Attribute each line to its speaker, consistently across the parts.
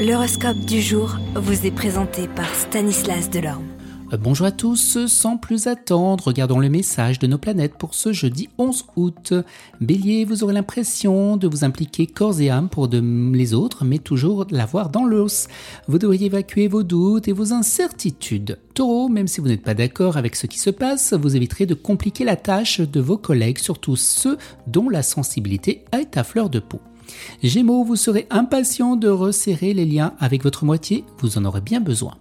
Speaker 1: L'horoscope du jour vous est présenté par Stanislas Delorme.
Speaker 2: Euh, bonjour à tous, sans plus attendre, regardons le message de nos planètes pour ce jeudi 11 août. Bélier, vous aurez l'impression de vous impliquer corps et âme pour les autres, mais toujours l'avoir dans l'os. Vous devriez évacuer vos doutes et vos incertitudes. Taureau, même si vous n'êtes pas d'accord avec ce qui se passe, vous éviterez de compliquer la tâche de vos collègues, surtout ceux dont la sensibilité est à fleur de peau. Gémeaux, vous serez impatient de resserrer les liens avec votre moitié, vous en aurez bien besoin.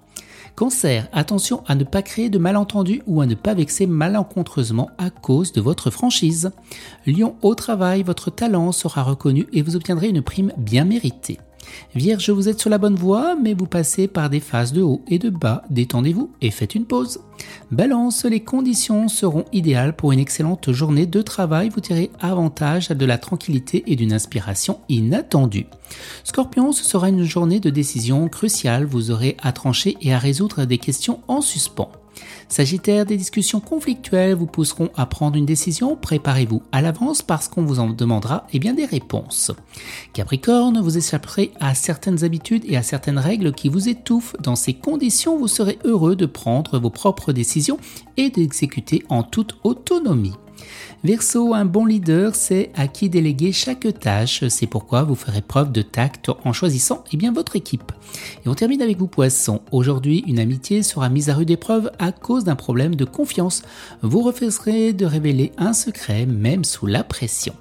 Speaker 2: Cancer, attention à ne pas créer de malentendus ou à ne pas vexer malencontreusement à cause de votre franchise. Lion, au travail, votre talent sera reconnu et vous obtiendrez une prime bien méritée. Vierge, vous êtes sur la bonne voie, mais vous passez par des phases de haut et de bas. Détendez-vous et faites une pause. Balance, les conditions seront idéales pour une excellente journée de travail. Vous tirez avantage de la tranquillité et d'une inspiration inattendue. Scorpion, ce sera une journée de décision cruciale. Vous aurez à trancher et à résoudre des questions en suspens. Sagittaire, des discussions conflictuelles vous pousseront à prendre une décision. Préparez-vous à l'avance parce qu'on vous en demandera eh bien, des réponses. Capricorne, vous échapperez à certaines habitudes et à certaines règles qui vous étouffent. Dans ces conditions, vous serez heureux de prendre vos propres décisions et d'exécuter en toute autonomie. Verseau, un bon leader sait à qui déléguer chaque tâche. C'est pourquoi vous ferez preuve de tact en choisissant eh bien, votre équipe. Et on termine avec vous, Poisson. Aujourd'hui, une amitié sera mise à rude épreuve à cause d'un problème de confiance. Vous refuserez de révéler un secret, même sous la pression.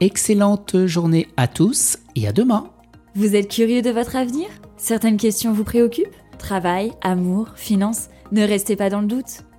Speaker 2: Excellente journée à tous et à demain.
Speaker 3: Vous êtes curieux de votre avenir? Certaines questions vous préoccupent? Travail, amour, finances? Ne restez pas dans le doute.